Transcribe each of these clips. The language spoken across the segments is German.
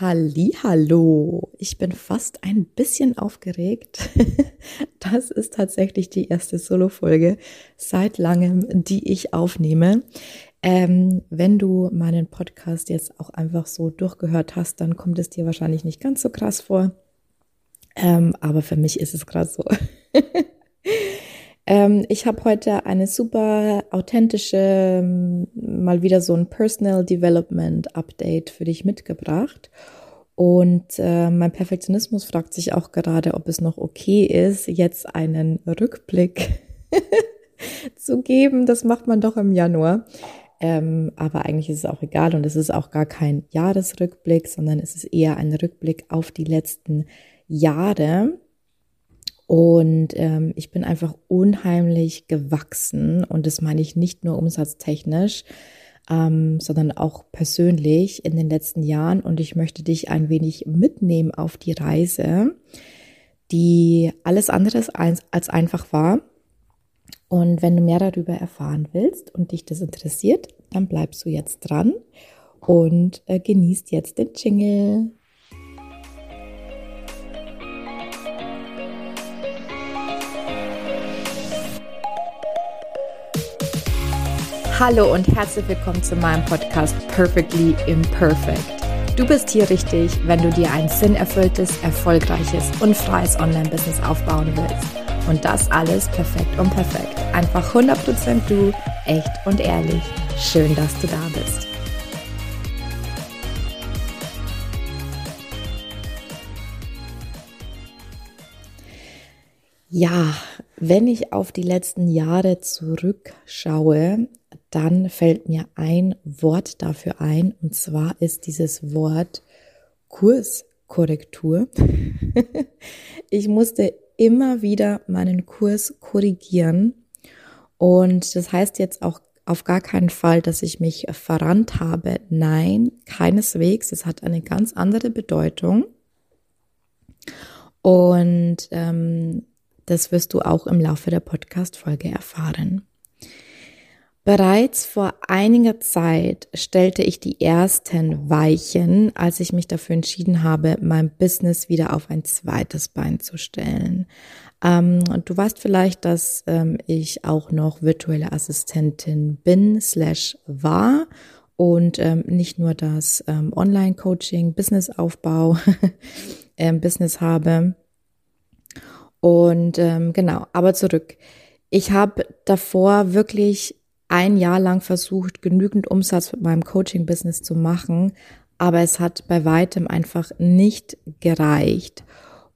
Hallo, ich bin fast ein bisschen aufgeregt. Das ist tatsächlich die erste Solo-Folge seit langem, die ich aufnehme. Ähm, wenn du meinen Podcast jetzt auch einfach so durchgehört hast, dann kommt es dir wahrscheinlich nicht ganz so krass vor. Ähm, aber für mich ist es gerade so. Ähm, ich habe heute eine super authentische, ähm, mal wieder so ein Personal Development Update für dich mitgebracht. Und äh, mein Perfektionismus fragt sich auch gerade, ob es noch okay ist, jetzt einen Rückblick zu geben. Das macht man doch im Januar. Ähm, aber eigentlich ist es auch egal und es ist auch gar kein Jahresrückblick, sondern es ist eher ein Rückblick auf die letzten Jahre. Und ähm, ich bin einfach unheimlich gewachsen und das meine ich nicht nur umsatztechnisch, ähm, sondern auch persönlich in den letzten Jahren. Und ich möchte dich ein wenig mitnehmen auf die Reise, die alles andere als einfach war. Und wenn du mehr darüber erfahren willst und dich das interessiert, dann bleibst du jetzt dran und äh, genießt jetzt den Jingle. Hallo und herzlich willkommen zu meinem Podcast Perfectly Imperfect. Du bist hier richtig, wenn du dir ein sinnerfülltes, erfolgreiches und freies Online-Business aufbauen willst. Und das alles perfekt und perfekt. Einfach 100% du, echt und ehrlich. Schön, dass du da bist. Ja, wenn ich auf die letzten Jahre zurückschaue, dann fällt mir ein Wort dafür ein, und zwar ist dieses Wort Kurskorrektur. ich musste immer wieder meinen Kurs korrigieren und das heißt jetzt auch auf gar keinen Fall, dass ich mich verrannt habe. Nein, keineswegs. Es hat eine ganz andere Bedeutung. Und ähm, das wirst du auch im Laufe der Podcast-Folge erfahren. Bereits vor einiger Zeit stellte ich die ersten Weichen, als ich mich dafür entschieden habe, mein Business wieder auf ein zweites Bein zu stellen. Ähm, und du weißt vielleicht, dass ähm, ich auch noch virtuelle Assistentin bin, slash war und ähm, nicht nur das ähm, Online-Coaching, Businessaufbau, ähm, Business habe. Und ähm, genau, aber zurück. Ich habe davor wirklich ein Jahr lang versucht, genügend Umsatz mit meinem Coaching-Business zu machen, aber es hat bei weitem einfach nicht gereicht.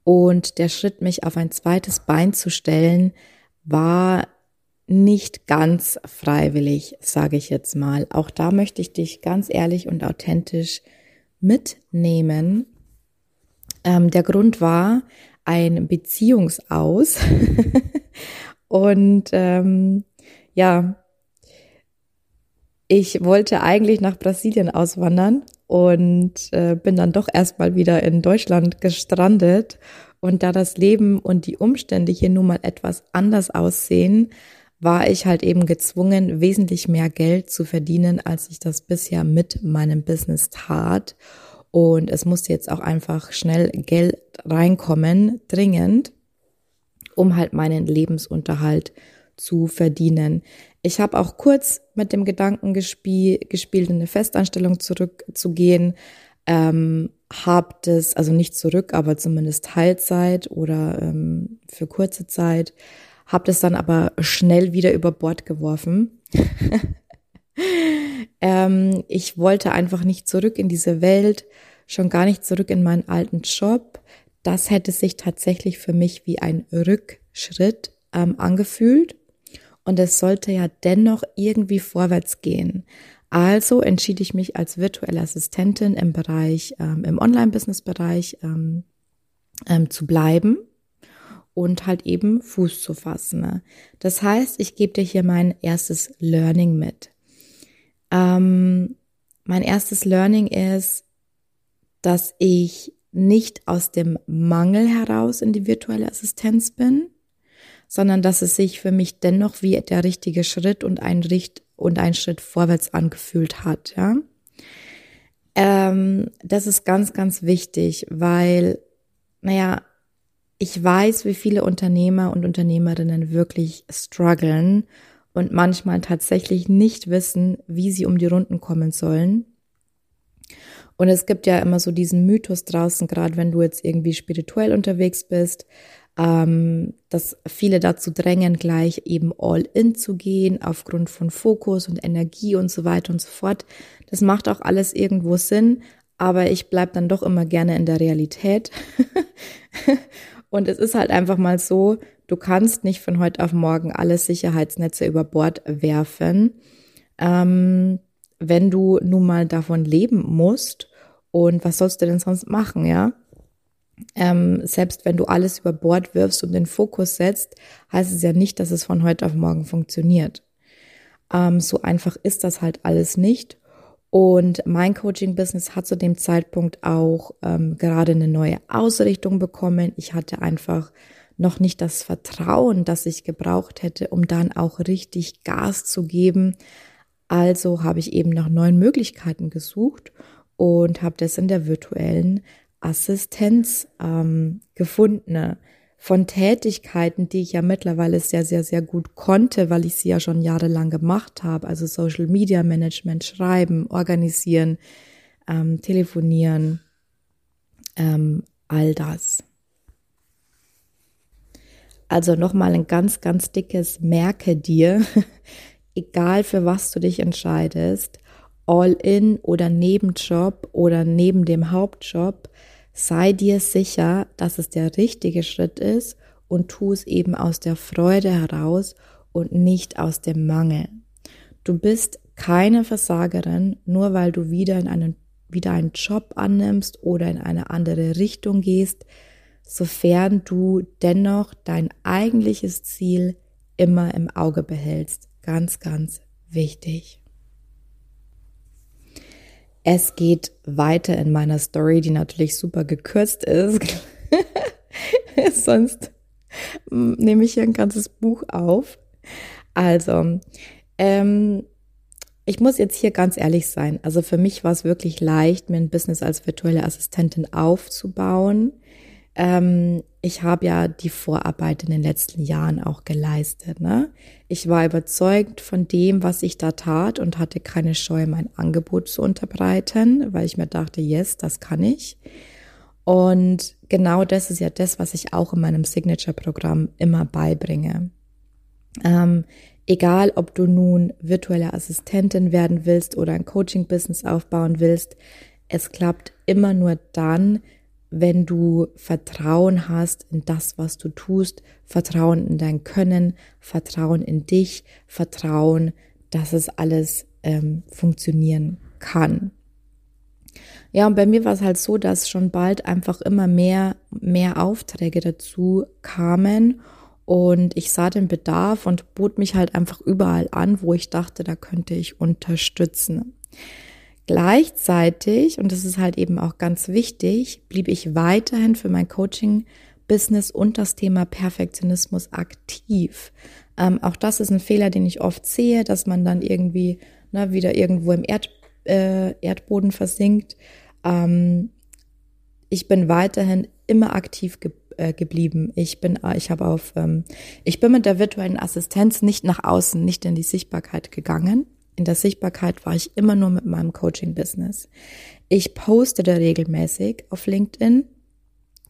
Und der Schritt, mich auf ein zweites Bein zu stellen, war nicht ganz freiwillig, sage ich jetzt mal. Auch da möchte ich dich ganz ehrlich und authentisch mitnehmen. Ähm, der Grund war ein Beziehungsaus. und ähm, ja, ich wollte eigentlich nach Brasilien auswandern und äh, bin dann doch erstmal wieder in Deutschland gestrandet. Und da das Leben und die Umstände hier nun mal etwas anders aussehen, war ich halt eben gezwungen, wesentlich mehr Geld zu verdienen, als ich das bisher mit meinem Business tat. Und es musste jetzt auch einfach schnell Geld reinkommen, dringend, um halt meinen Lebensunterhalt zu verdienen. Ich habe auch kurz mit dem Gedanken gespiel, gespielt, in eine Festanstellung zurückzugehen. Ähm, habe das, also nicht zurück, aber zumindest Teilzeit oder ähm, für kurze Zeit. Habe das dann aber schnell wieder über Bord geworfen. ähm, ich wollte einfach nicht zurück in diese Welt, schon gar nicht zurück in meinen alten Job. Das hätte sich tatsächlich für mich wie ein Rückschritt ähm, angefühlt und es sollte ja dennoch irgendwie vorwärts gehen. Also entschied ich mich als virtuelle Assistentin im Bereich, ähm, im Online-Business-Bereich ähm, ähm, zu bleiben und halt eben Fuß zu fassen. Das heißt, ich gebe dir hier mein erstes Learning mit. Ähm, mein erstes Learning ist, dass ich nicht aus dem Mangel heraus in die virtuelle Assistenz bin, sondern dass es sich für mich dennoch wie der richtige Schritt und ein Richt und ein Schritt vorwärts angefühlt hat, ja. Ähm, das ist ganz, ganz wichtig, weil, naja, ich weiß, wie viele Unternehmer und Unternehmerinnen wirklich strugglen und manchmal tatsächlich nicht wissen, wie sie um die Runden kommen sollen. Und es gibt ja immer so diesen Mythos draußen, gerade wenn du jetzt irgendwie spirituell unterwegs bist, ähm, dass viele dazu drängen, gleich eben all in zu gehen, aufgrund von Fokus und Energie und so weiter und so fort. Das macht auch alles irgendwo Sinn, aber ich bleib dann doch immer gerne in der Realität. und es ist halt einfach mal so, du kannst nicht von heute auf morgen alle Sicherheitsnetze über Bord werfen, ähm, wenn du nun mal davon leben musst. Und was sollst du denn sonst machen, ja? Ähm, selbst wenn du alles über Bord wirfst und den Fokus setzt, heißt es ja nicht, dass es von heute auf morgen funktioniert. Ähm, so einfach ist das halt alles nicht. Und mein Coaching-Business hat zu dem Zeitpunkt auch ähm, gerade eine neue Ausrichtung bekommen. Ich hatte einfach noch nicht das Vertrauen, das ich gebraucht hätte, um dann auch richtig Gas zu geben. Also habe ich eben nach neuen Möglichkeiten gesucht und habe das in der virtuellen Assistenz ähm, gefunden von Tätigkeiten, die ich ja mittlerweile sehr, sehr, sehr gut konnte, weil ich sie ja schon jahrelang gemacht habe. Also Social Media Management, Schreiben, Organisieren, ähm, Telefonieren, ähm, all das. Also nochmal ein ganz, ganz dickes Merke dir, egal für was du dich entscheidest, All-in oder Nebenjob oder neben dem Hauptjob, sei dir sicher, dass es der richtige Schritt ist und tu es eben aus der Freude heraus und nicht aus dem Mangel. Du bist keine Versagerin, nur weil du wieder in einen wieder einen Job annimmst oder in eine andere Richtung gehst, sofern du dennoch dein eigentliches Ziel immer im Auge behältst. Ganz, ganz wichtig. Es geht weiter in meiner Story, die natürlich super gekürzt ist. Sonst nehme ich hier ein ganzes Buch auf. Also, ähm, ich muss jetzt hier ganz ehrlich sein. Also für mich war es wirklich leicht, mir ein Business als virtuelle Assistentin aufzubauen. Ähm, ich habe ja die Vorarbeit in den letzten Jahren auch geleistet. Ne? Ich war überzeugt von dem, was ich da tat und hatte keine Scheu, mein Angebot zu unterbreiten, weil ich mir dachte, yes, das kann ich. Und genau das ist ja das, was ich auch in meinem Signature-Programm immer beibringe. Ähm, egal, ob du nun virtuelle Assistentin werden willst oder ein Coaching-Business aufbauen willst, es klappt immer nur dann, wenn du Vertrauen hast in das, was du tust, Vertrauen in dein Können, Vertrauen in dich, Vertrauen, dass es alles ähm, funktionieren kann. Ja, und bei mir war es halt so, dass schon bald einfach immer mehr, mehr Aufträge dazu kamen und ich sah den Bedarf und bot mich halt einfach überall an, wo ich dachte, da könnte ich unterstützen. Gleichzeitig, und das ist halt eben auch ganz wichtig, blieb ich weiterhin für mein Coaching-Business und das Thema Perfektionismus aktiv. Ähm, auch das ist ein Fehler, den ich oft sehe, dass man dann irgendwie ne, wieder irgendwo im Erd, äh, Erdboden versinkt. Ähm, ich bin weiterhin immer aktiv ge äh, geblieben. Ich bin, äh, ich habe auf, ähm, ich bin mit der virtuellen Assistenz nicht nach außen, nicht in die Sichtbarkeit gegangen in der Sichtbarkeit war ich immer nur mit meinem Coaching-Business. Ich postete regelmäßig auf LinkedIn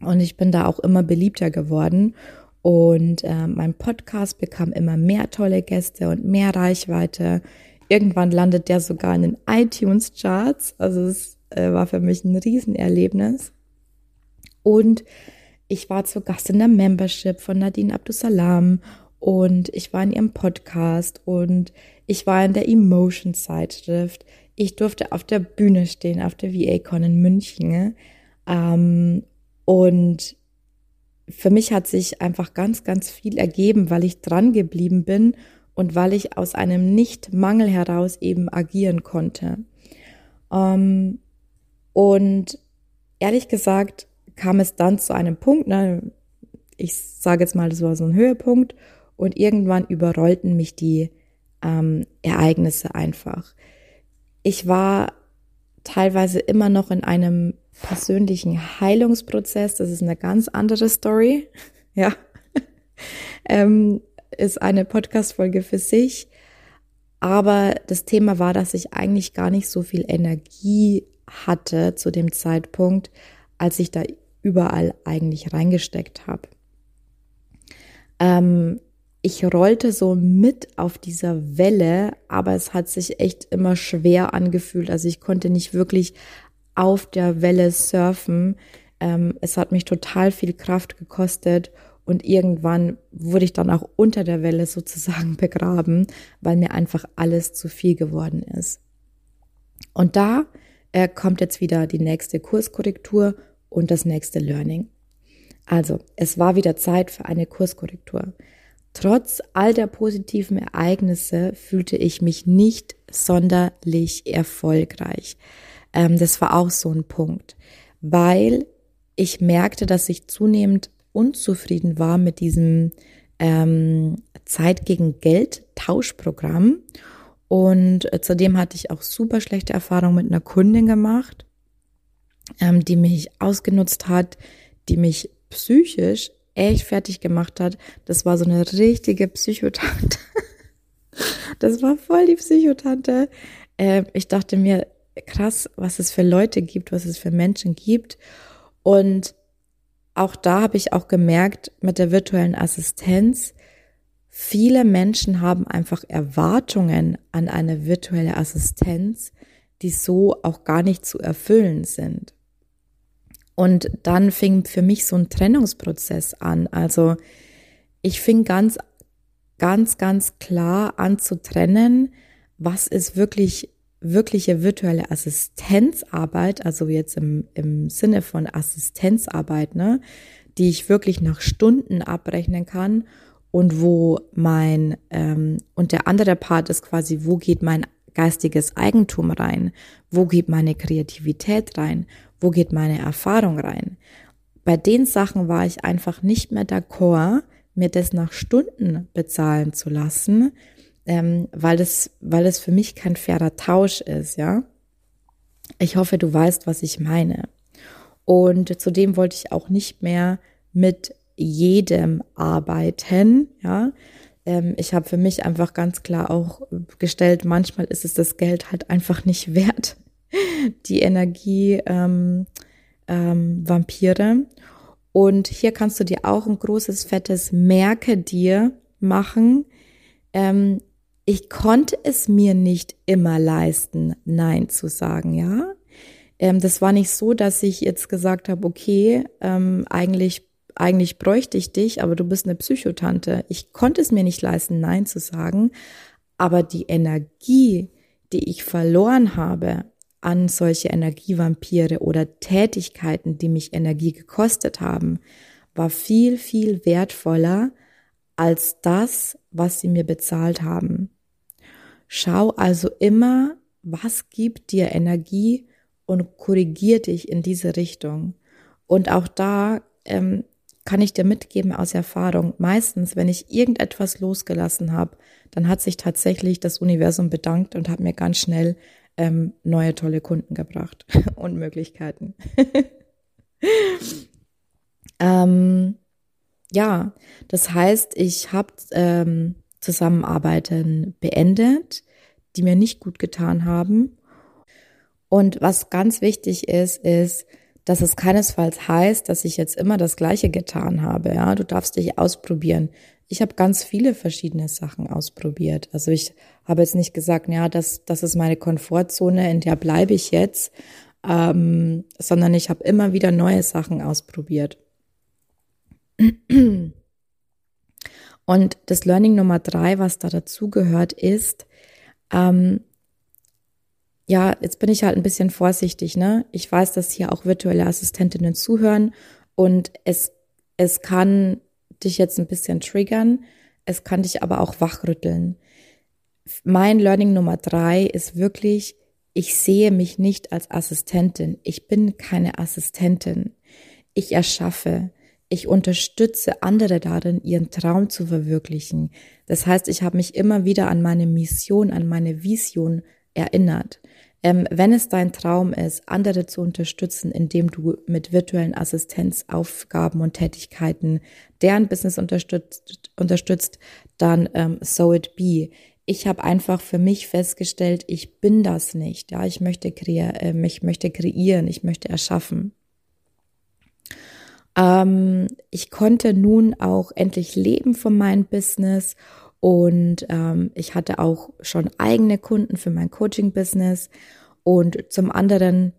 und ich bin da auch immer beliebter geworden. Und äh, mein Podcast bekam immer mehr tolle Gäste und mehr Reichweite. Irgendwann landet der sogar in den iTunes-Charts. Also es äh, war für mich ein Riesenerlebnis. Und ich war zu Gast in der Membership von Nadine Abdusalam und ich war in ihrem Podcast und ich war in der Emotion Zeitschrift. Ich durfte auf der Bühne stehen, auf der VA-Con in München. Ähm, und für mich hat sich einfach ganz, ganz viel ergeben, weil ich dran geblieben bin und weil ich aus einem Nicht-Mangel heraus eben agieren konnte. Ähm, und ehrlich gesagt kam es dann zu einem Punkt, ne, ich sage jetzt mal, das war so ein Höhepunkt, und irgendwann überrollten mich die ähm, Ereignisse einfach. Ich war teilweise immer noch in einem persönlichen Heilungsprozess. Das ist eine ganz andere Story. Ja. ähm, ist eine Podcast-Folge für sich. Aber das Thema war, dass ich eigentlich gar nicht so viel Energie hatte zu dem Zeitpunkt, als ich da überall eigentlich reingesteckt habe. Ähm, ich rollte so mit auf dieser Welle, aber es hat sich echt immer schwer angefühlt. Also ich konnte nicht wirklich auf der Welle surfen. Ähm, es hat mich total viel Kraft gekostet und irgendwann wurde ich dann auch unter der Welle sozusagen begraben, weil mir einfach alles zu viel geworden ist. Und da äh, kommt jetzt wieder die nächste Kurskorrektur und das nächste Learning. Also, es war wieder Zeit für eine Kurskorrektur. Trotz all der positiven Ereignisse fühlte ich mich nicht sonderlich erfolgreich. Ähm, das war auch so ein Punkt, weil ich merkte, dass ich zunehmend unzufrieden war mit diesem ähm, Zeit gegen Geld Tauschprogramm. Und äh, zudem hatte ich auch super schlechte Erfahrungen mit einer Kundin gemacht, ähm, die mich ausgenutzt hat, die mich psychisch echt fertig gemacht hat. Das war so eine richtige Psychotante. Das war voll die Psychotante. Äh, ich dachte mir, krass, was es für Leute gibt, was es für Menschen gibt. Und auch da habe ich auch gemerkt mit der virtuellen Assistenz, viele Menschen haben einfach Erwartungen an eine virtuelle Assistenz, die so auch gar nicht zu erfüllen sind. Und dann fing für mich so ein Trennungsprozess an. Also ich fing ganz, ganz, ganz klar an zu trennen, was ist wirklich wirkliche virtuelle Assistenzarbeit, also jetzt im, im Sinne von Assistenzarbeit, ne, die ich wirklich nach Stunden abrechnen kann und wo mein, ähm, und der andere Part ist quasi, wo geht mein geistiges Eigentum rein? Wo geht meine Kreativität rein? Wo geht meine Erfahrung rein? Bei den Sachen war ich einfach nicht mehr d'accord, mir das nach Stunden bezahlen zu lassen, ähm, weil es, weil es für mich kein fairer Tausch ist, ja. Ich hoffe, du weißt, was ich meine. Und zudem wollte ich auch nicht mehr mit jedem arbeiten, ja. Ähm, ich habe für mich einfach ganz klar auch gestellt, manchmal ist es das Geld halt einfach nicht wert, die Energie ähm, ähm, Vampire. Und hier kannst du dir auch ein großes, fettes Merke dir machen. Ähm, ich konnte es mir nicht immer leisten, Nein zu sagen, ja. Ähm, das war nicht so, dass ich jetzt gesagt habe, okay, ähm, eigentlich, eigentlich bräuchte ich dich, aber du bist eine Psychotante. Ich konnte es mir nicht leisten, Nein zu sagen, aber die Energie, die ich verloren habe an solche Energievampire oder Tätigkeiten, die mich Energie gekostet haben, war viel, viel wertvoller als das, was sie mir bezahlt haben. Schau also immer, was gibt dir Energie und korrigier dich in diese Richtung. Und auch da ähm, kann ich dir mitgeben aus Erfahrung, meistens, wenn ich irgendetwas losgelassen habe, dann hat sich tatsächlich das Universum bedankt und hat mir ganz schnell ähm, neue tolle Kunden gebracht und Möglichkeiten. ähm, ja, das heißt, ich habe ähm, Zusammenarbeiten beendet, die mir nicht gut getan haben. Und was ganz wichtig ist, ist, dass es keinesfalls heißt, dass ich jetzt immer das Gleiche getan habe. Ja, du darfst dich ausprobieren. Ich habe ganz viele verschiedene Sachen ausprobiert. Also ich habe jetzt nicht gesagt, ja, das, das ist meine Komfortzone, in der bleibe ich jetzt, ähm, sondern ich habe immer wieder neue Sachen ausprobiert. Und das Learning Nummer drei, was da dazugehört, ist, ähm, ja, jetzt bin ich halt ein bisschen vorsichtig, ne? Ich weiß, dass hier auch virtuelle Assistentinnen zuhören und es, es kann dich jetzt ein bisschen triggern, es kann dich aber auch wachrütteln. Mein Learning Nummer drei ist wirklich, ich sehe mich nicht als Assistentin. Ich bin keine Assistentin. Ich erschaffe. Ich unterstütze andere darin, ihren Traum zu verwirklichen. Das heißt, ich habe mich immer wieder an meine Mission, an meine Vision erinnert. Ähm, wenn es dein Traum ist, andere zu unterstützen, indem du mit virtuellen Assistenzaufgaben und Tätigkeiten deren Business unterstützt, unterstützt dann ähm, so it be. Ich habe einfach für mich festgestellt, ich bin das nicht. Ja, ich möchte, kreier, äh, ich möchte kreieren, ich möchte erschaffen. Ähm, ich konnte nun auch endlich leben von meinem Business und ähm, ich hatte auch schon eigene Kunden für mein Coaching-Business. Und zum anderen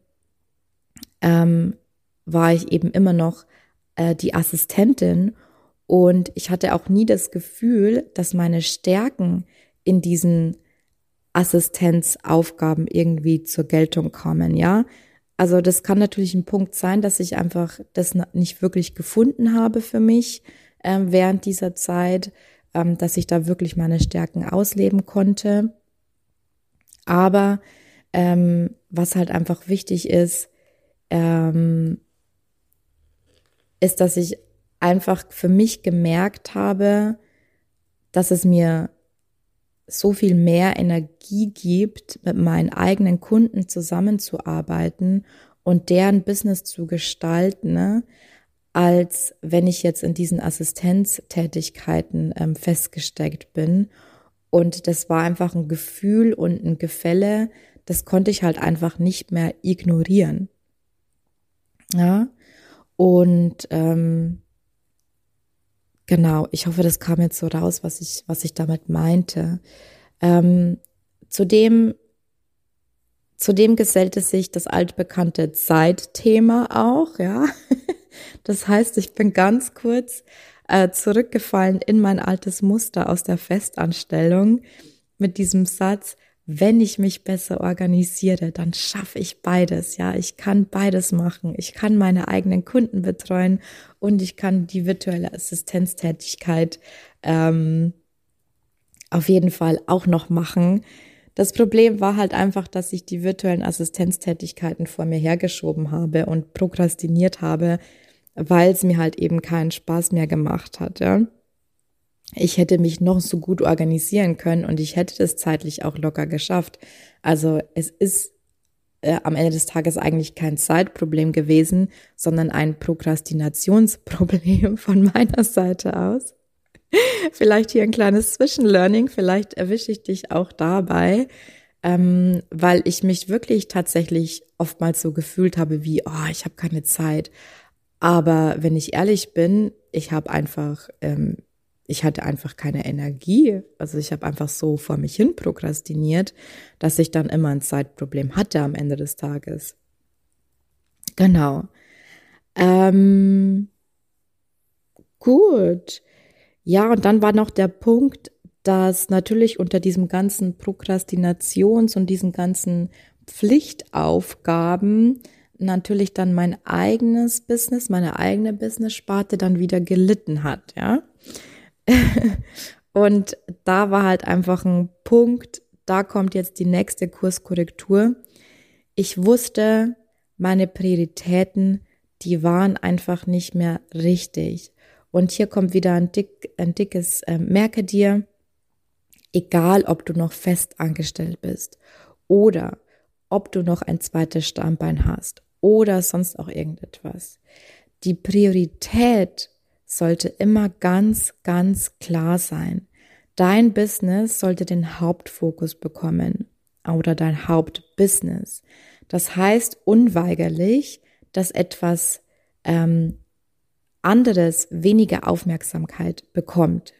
ähm, war ich eben immer noch äh, die Assistentin. Und ich hatte auch nie das Gefühl, dass meine Stärken in diesen Assistenzaufgaben irgendwie zur Geltung kommen, ja. Also das kann natürlich ein Punkt sein, dass ich einfach das nicht wirklich gefunden habe für mich äh, während dieser Zeit, ähm, dass ich da wirklich meine Stärken ausleben konnte. Aber ähm, was halt einfach wichtig ist, ähm, ist, dass ich einfach für mich gemerkt habe, dass es mir so viel mehr Energie gibt, mit meinen eigenen Kunden zusammenzuarbeiten und deren Business zu gestalten, ne? Als wenn ich jetzt in diesen Assistenztätigkeiten ähm, festgesteckt bin. Und das war einfach ein Gefühl und ein Gefälle, das konnte ich halt einfach nicht mehr ignorieren. Ja, und ähm, genau, ich hoffe, das kam jetzt so raus, was ich, was ich damit meinte. Ähm, zudem, zudem gesellte sich das altbekannte Zeitthema auch, ja. Das heißt, ich bin ganz kurz äh, zurückgefallen in mein altes Muster aus der Festanstellung mit diesem Satz, wenn ich mich besser organisiere, dann schaffe ich beides. Ja, ich kann beides machen. Ich kann meine eigenen Kunden betreuen und ich kann die virtuelle Assistenztätigkeit ähm, auf jeden Fall auch noch machen. Das Problem war halt einfach, dass ich die virtuellen Assistenztätigkeiten vor mir hergeschoben habe und prokrastiniert habe, weil es mir halt eben keinen Spaß mehr gemacht hat, ja. Ich hätte mich noch so gut organisieren können und ich hätte das zeitlich auch locker geschafft. Also es ist äh, am Ende des Tages eigentlich kein Zeitproblem gewesen, sondern ein Prokrastinationsproblem von meiner Seite aus. vielleicht hier ein kleines Zwischenlearning, vielleicht erwische ich dich auch dabei, ähm, weil ich mich wirklich tatsächlich oftmals so gefühlt habe wie, oh, ich habe keine Zeit. Aber wenn ich ehrlich bin, ich habe einfach, ähm, ich hatte einfach keine Energie. Also ich habe einfach so vor mich hin prokrastiniert, dass ich dann immer ein Zeitproblem hatte am Ende des Tages. Genau. Ähm, gut. Ja, und dann war noch der Punkt, dass natürlich unter diesem ganzen Prokrastinations- und diesen ganzen Pflichtaufgaben natürlich dann mein eigenes Business, meine eigene Business-Sparte dann wieder gelitten hat, ja. und da war halt einfach ein Punkt, da kommt jetzt die nächste Kurskorrektur. Ich wusste, meine Prioritäten, die waren einfach nicht mehr richtig. Und hier kommt wieder ein, dick, ein dickes äh, Merke dir, egal ob du noch fest angestellt bist oder ob du noch ein zweites Stammbein hast oder sonst auch irgendetwas. Die Priorität sollte immer ganz, ganz klar sein. Dein Business sollte den Hauptfokus bekommen oder dein Hauptbusiness. Das heißt unweigerlich, dass etwas ähm, anderes weniger Aufmerksamkeit bekommt.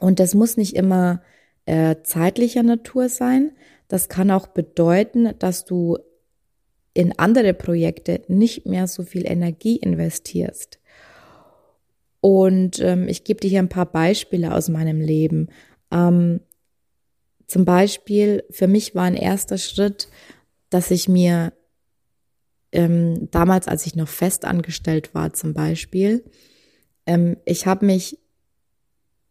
Und das muss nicht immer äh, zeitlicher Natur sein. Das kann auch bedeuten, dass du in andere Projekte nicht mehr so viel Energie investierst. Und ähm, ich gebe dir hier ein paar Beispiele aus meinem Leben. Ähm, zum Beispiel, für mich war ein erster Schritt, dass ich mir ähm, damals, als ich noch fest angestellt war, zum Beispiel, ähm, ich habe mich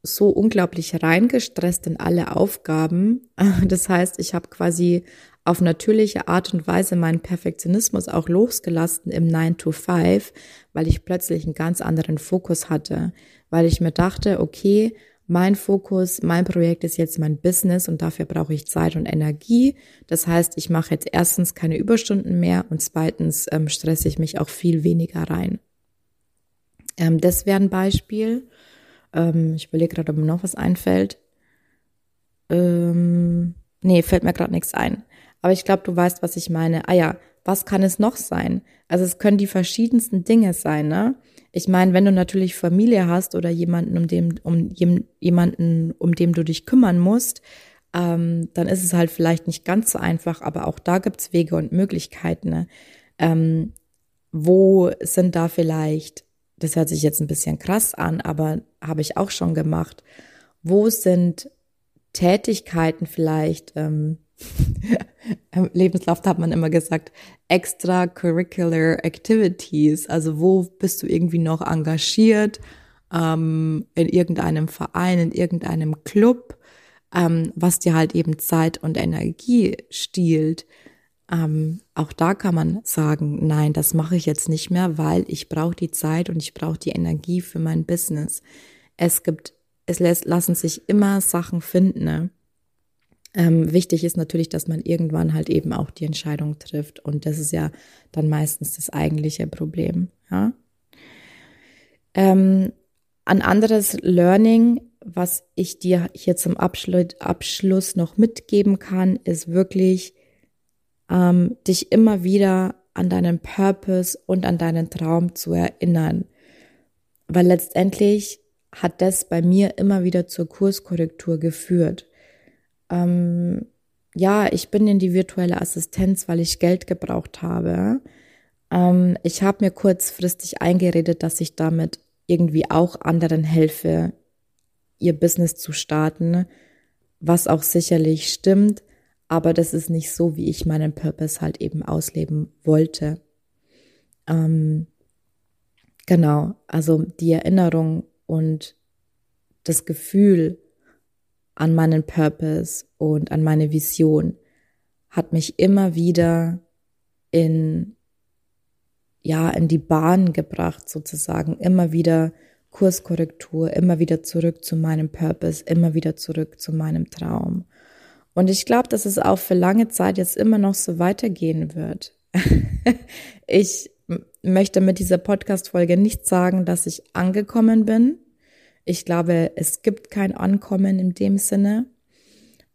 so unglaublich reingestresst in alle Aufgaben. Das heißt, ich habe quasi auf natürliche Art und Weise meinen Perfektionismus auch losgelassen im 9 to 5, weil ich plötzlich einen ganz anderen Fokus hatte, weil ich mir dachte, okay, mein Fokus, mein Projekt ist jetzt mein Business und dafür brauche ich Zeit und Energie. Das heißt, ich mache jetzt erstens keine Überstunden mehr und zweitens ähm, stresse ich mich auch viel weniger rein. Ähm, das wäre ein Beispiel. Ähm, ich überlege gerade, ob mir noch was einfällt. Ähm, nee, fällt mir gerade nichts ein. Aber ich glaube, du weißt, was ich meine. Ah ja, was kann es noch sein? Also es können die verschiedensten Dinge sein, ne? Ich meine, wenn du natürlich Familie hast oder jemanden, um dem, um jemanden, um dem du dich kümmern musst, ähm, dann ist es halt vielleicht nicht ganz so einfach, aber auch da gibt's Wege und Möglichkeiten. Ne? Ähm, wo sind da vielleicht, das hört sich jetzt ein bisschen krass an, aber habe ich auch schon gemacht, wo sind Tätigkeiten vielleicht, ähm, im Lebenslauf hat man immer gesagt, extracurricular activities. Also wo bist du irgendwie noch engagiert? Ähm, in irgendeinem Verein, in irgendeinem Club, ähm, was dir halt eben Zeit und Energie stiehlt. Ähm, auch da kann man sagen, nein, das mache ich jetzt nicht mehr, weil ich brauche die Zeit und ich brauche die Energie für mein Business. Es gibt, es lässt, lassen sich immer Sachen finden. Ne? Ähm, wichtig ist natürlich, dass man irgendwann halt eben auch die Entscheidung trifft. Und das ist ja dann meistens das eigentliche Problem. Ja? Ähm, ein anderes Learning, was ich dir hier zum Abschluss, Abschluss noch mitgeben kann, ist wirklich, ähm, dich immer wieder an deinen Purpose und an deinen Traum zu erinnern. Weil letztendlich hat das bei mir immer wieder zur Kurskorrektur geführt ähm, ja, ich bin in die virtuelle Assistenz, weil ich Geld gebraucht habe. Ähm, ich habe mir kurzfristig eingeredet, dass ich damit irgendwie auch anderen helfe, ihr Business zu starten, was auch sicherlich stimmt, aber das ist nicht so, wie ich meinen Purpose halt eben ausleben wollte. Ähm, genau, also die Erinnerung und das Gefühl, an meinen Purpose und an meine Vision hat mich immer wieder in, ja, in die Bahn gebracht sozusagen, immer wieder Kurskorrektur, immer wieder zurück zu meinem Purpose, immer wieder zurück zu meinem Traum. Und ich glaube, dass es auch für lange Zeit jetzt immer noch so weitergehen wird. ich möchte mit dieser Podcast-Folge nicht sagen, dass ich angekommen bin. Ich glaube, es gibt kein Ankommen in dem Sinne.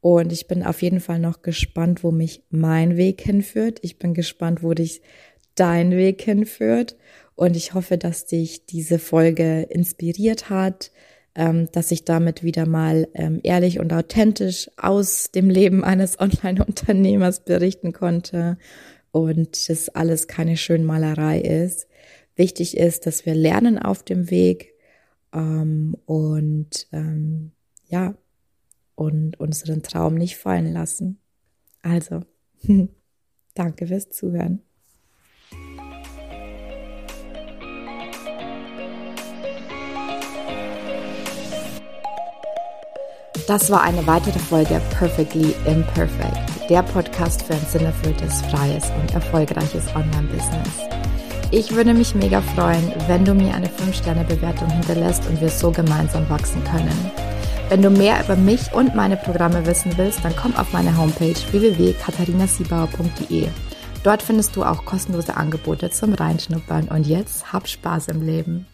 Und ich bin auf jeden Fall noch gespannt, wo mich mein Weg hinführt. Ich bin gespannt, wo dich dein Weg hinführt. Und ich hoffe, dass dich diese Folge inspiriert hat, ähm, dass ich damit wieder mal ähm, ehrlich und authentisch aus dem Leben eines Online-Unternehmers berichten konnte und das alles keine Schönmalerei ist. Wichtig ist, dass wir lernen auf dem Weg, ähm, und ähm, ja, und unseren Traum nicht fallen lassen. Also, danke fürs Zuhören. Das war eine weitere Folge Perfectly Imperfect, der Podcast für ein sinnerfülltes, freies und erfolgreiches Online-Business. Ich würde mich mega freuen, wenn du mir eine 5-Sterne-Bewertung hinterlässt und wir so gemeinsam wachsen können. Wenn du mehr über mich und meine Programme wissen willst, dann komm auf meine Homepage www.katharinasiebauer.de. Dort findest du auch kostenlose Angebote zum Reinschnuppern und jetzt hab Spaß im Leben.